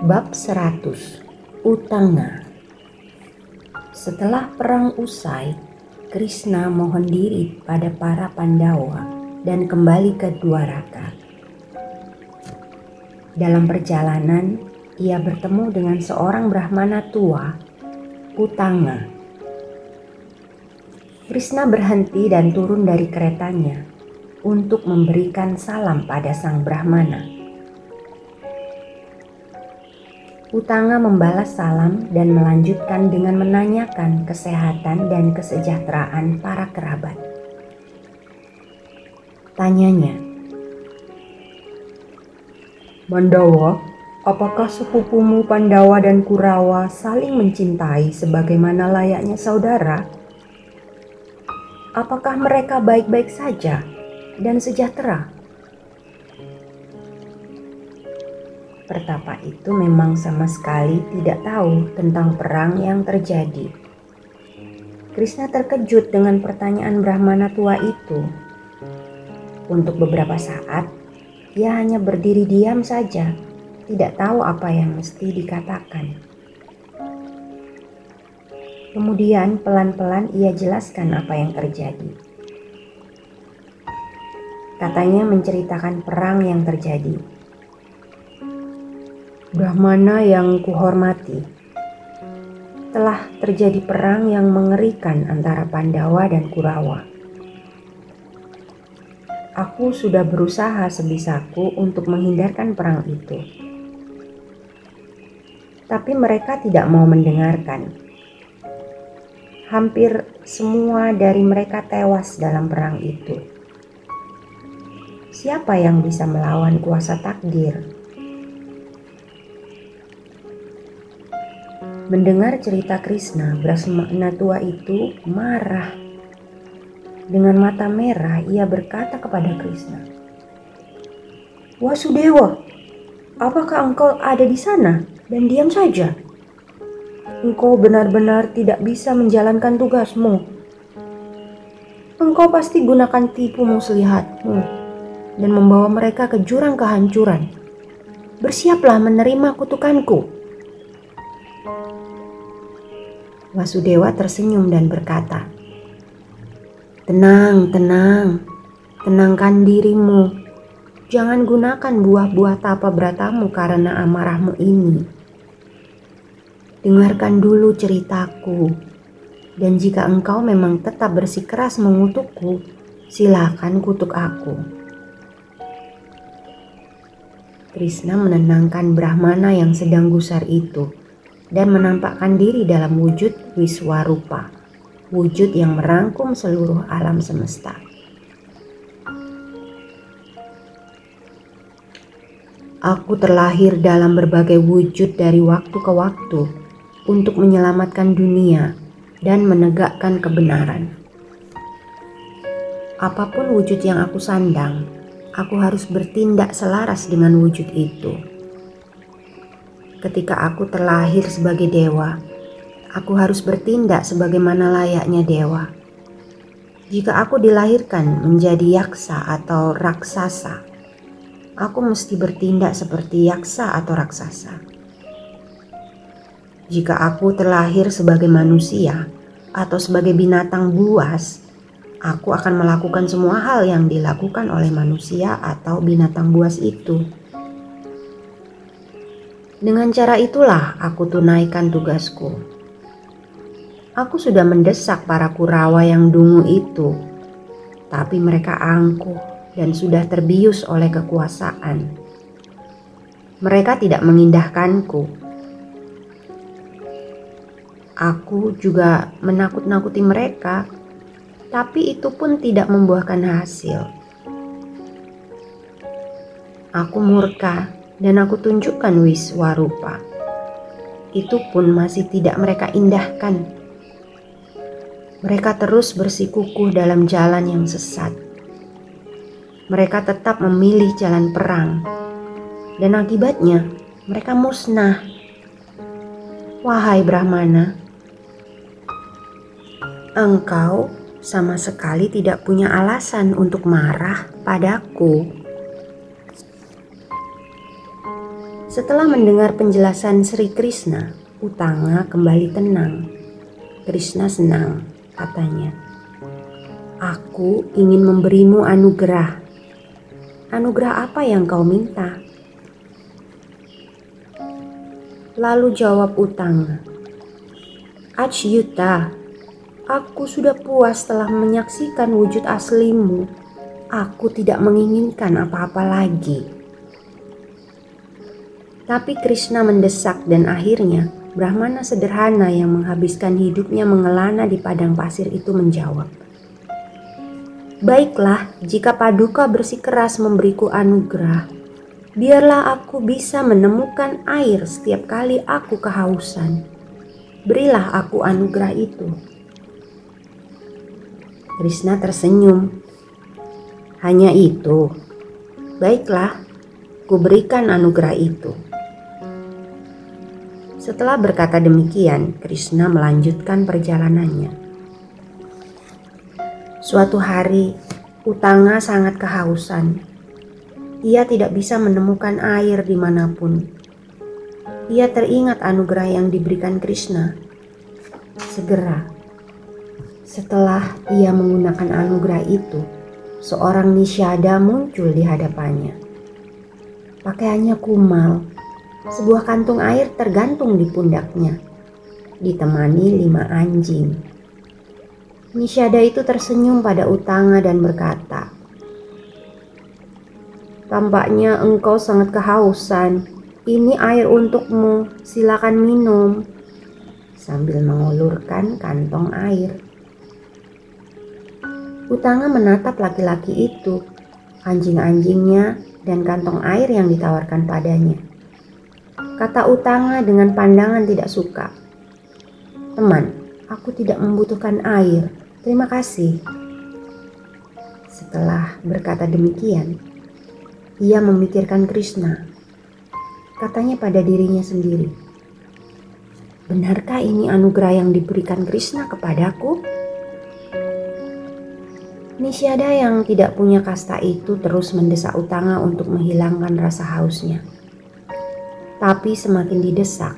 Bab 100 Utanga Setelah perang usai, Krishna mohon diri pada para Pandawa dan kembali ke Dwaraka. Dalam perjalanan, ia bertemu dengan seorang Brahmana tua, Utanga. Krishna berhenti dan turun dari keretanya untuk memberikan salam pada sang Brahmana. Utanga membalas salam dan melanjutkan dengan menanyakan kesehatan dan kesejahteraan para kerabat. Tanyanya, Mandawa, apakah sepupumu Pandawa dan Kurawa saling mencintai sebagaimana layaknya saudara? Apakah mereka baik-baik saja dan sejahtera? Pertapa itu memang sama sekali tidak tahu tentang perang yang terjadi. Krishna terkejut dengan pertanyaan Brahmana tua itu. Untuk beberapa saat, ia hanya berdiri diam saja, tidak tahu apa yang mesti dikatakan. Kemudian pelan-pelan ia jelaskan apa yang terjadi. Katanya menceritakan perang yang terjadi Brahmana yang kuhormati, telah terjadi perang yang mengerikan antara Pandawa dan Kurawa. Aku sudah berusaha sebisaku untuk menghindarkan perang itu. Tapi mereka tidak mau mendengarkan. Hampir semua dari mereka tewas dalam perang itu. Siapa yang bisa melawan kuasa takdir? Mendengar cerita Krishna, Brahmana tua itu marah. Dengan mata merah, ia berkata kepada Krishna, Wasudewa, apakah engkau ada di sana dan diam saja? Engkau benar-benar tidak bisa menjalankan tugasmu. Engkau pasti gunakan tipu muslihatmu dan membawa mereka ke jurang kehancuran. Bersiaplah menerima kutukanku. Wasudewa tersenyum dan berkata, Tenang, tenang, tenangkan dirimu. Jangan gunakan buah-buah tapa beratamu karena amarahmu ini. Dengarkan dulu ceritaku, dan jika engkau memang tetap bersikeras mengutukku, silakan kutuk aku. Krishna menenangkan Brahmana yang sedang gusar itu dan menampakkan diri dalam wujud Wiswarupa, wujud yang merangkum seluruh alam semesta. Aku terlahir dalam berbagai wujud dari waktu ke waktu untuk menyelamatkan dunia dan menegakkan kebenaran. Apa pun wujud yang aku sandang, aku harus bertindak selaras dengan wujud itu ketika aku terlahir sebagai dewa, aku harus bertindak sebagaimana layaknya dewa. Jika aku dilahirkan menjadi yaksa atau raksasa, aku mesti bertindak seperti yaksa atau raksasa. Jika aku terlahir sebagai manusia atau sebagai binatang buas, aku akan melakukan semua hal yang dilakukan oleh manusia atau binatang buas itu. Dengan cara itulah aku tunaikan tugasku. Aku sudah mendesak para Kurawa yang dungu itu, tapi mereka angkuh dan sudah terbius oleh kekuasaan. Mereka tidak mengindahkanku. Aku juga menakut-nakuti mereka, tapi itu pun tidak membuahkan hasil. Aku murka dan aku tunjukkan wiswarupa. Itu pun masih tidak mereka indahkan. Mereka terus bersikukuh dalam jalan yang sesat mereka tetap memilih jalan perang, dan akibatnya mereka musnah. Wahai Brahmana, engkau sama sekali tidak punya alasan untuk marah padaku. Setelah mendengar penjelasan Sri Krishna, Utanga kembali tenang. Krishna senang, katanya. Aku ingin memberimu anugerah anugerah apa yang kau minta? Lalu jawab Utang, Acyuta, aku sudah puas telah menyaksikan wujud aslimu. Aku tidak menginginkan apa-apa lagi. Tapi Krishna mendesak dan akhirnya Brahmana sederhana yang menghabiskan hidupnya mengelana di padang pasir itu menjawab, Baiklah, jika Paduka bersikeras memberiku anugerah, biarlah aku bisa menemukan air setiap kali aku kehausan. Berilah aku anugerah itu. Krishna tersenyum. Hanya itu. Baiklah, ku berikan anugerah itu. Setelah berkata demikian, Krishna melanjutkan perjalanannya. Suatu hari, Utanga sangat kehausan. Ia tidak bisa menemukan air di mana pun. Ia teringat anugerah yang diberikan Krishna. Segera, setelah ia menggunakan anugerah itu, seorang nisyada muncul di hadapannya. Pakaiannya kumal, sebuah kantung air tergantung di pundaknya, ditemani lima anjing. Nisyada itu tersenyum pada Utanga dan berkata, Tampaknya engkau sangat kehausan. Ini air untukmu, silakan minum. Sambil mengulurkan kantong air. Utanga menatap laki-laki itu, anjing-anjingnya, dan kantong air yang ditawarkan padanya. Kata Utanga dengan pandangan tidak suka. Teman, aku tidak membutuhkan air. Terima kasih. Setelah berkata demikian, ia memikirkan Krishna. Katanya pada dirinya sendiri, "Benarkah ini anugerah yang diberikan Krishna kepadaku?" Nisyada yang tidak punya kasta itu terus mendesak Utanga untuk menghilangkan rasa hausnya. Tapi semakin didesak,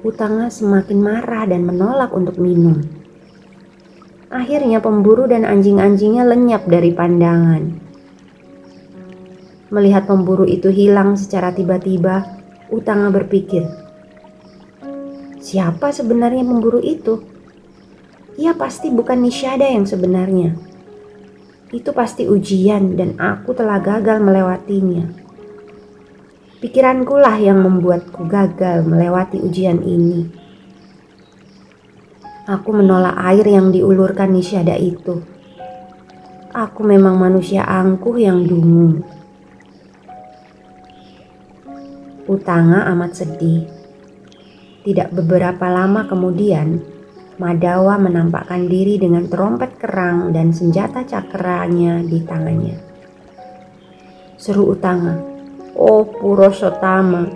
Utanga semakin marah dan menolak untuk minum. Akhirnya pemburu dan anjing-anjingnya lenyap dari pandangan. Melihat pemburu itu hilang secara tiba-tiba, Utanga berpikir, siapa sebenarnya pemburu itu? Ia pasti bukan Nishada yang sebenarnya. Itu pasti ujian dan aku telah gagal melewatinya. Pikiranku lah yang membuatku gagal melewati ujian ini. Aku menolak air yang diulurkan Nisyada itu. Aku memang manusia angkuh yang dungu. Utanga amat sedih. Tidak beberapa lama kemudian, Madawa menampakkan diri dengan trompet kerang dan senjata cakranya di tangannya. Seru Utanga, Oh Purosotama,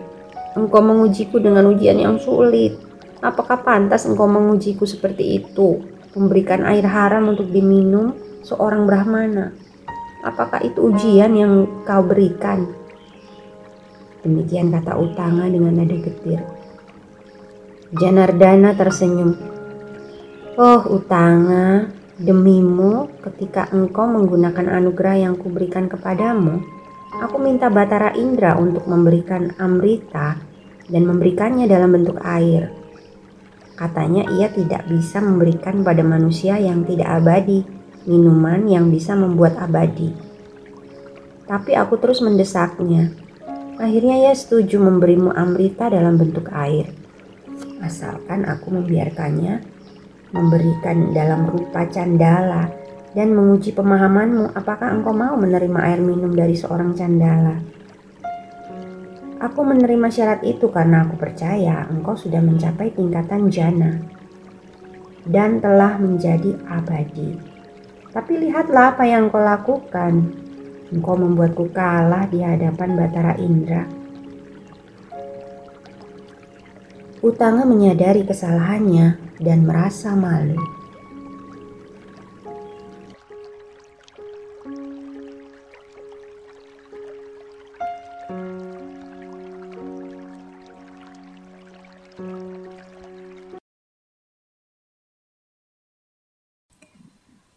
engkau mengujiku dengan ujian yang sulit. Apakah pantas engkau mengujiku seperti itu? Memberikan air haram untuk diminum seorang Brahmana. Apakah itu ujian yang kau berikan? Demikian kata Utanga dengan nada getir. Janardana tersenyum. Oh Utanga, demimu ketika engkau menggunakan anugerah yang kuberikan kepadamu, aku minta Batara Indra untuk memberikan Amrita dan memberikannya dalam bentuk air. Katanya ia tidak bisa memberikan pada manusia yang tidak abadi minuman yang bisa membuat abadi. Tapi aku terus mendesaknya. Akhirnya ia setuju memberimu Amrita dalam bentuk air. Asalkan aku membiarkannya memberikan dalam rupa candala dan menguji pemahamanmu apakah engkau mau menerima air minum dari seorang candala. Aku menerima syarat itu karena aku percaya engkau sudah mencapai tingkatan jana dan telah menjadi abadi. Tapi lihatlah apa yang kau lakukan. Engkau membuatku kalah di hadapan Batara Indra. Utanga menyadari kesalahannya dan merasa malu.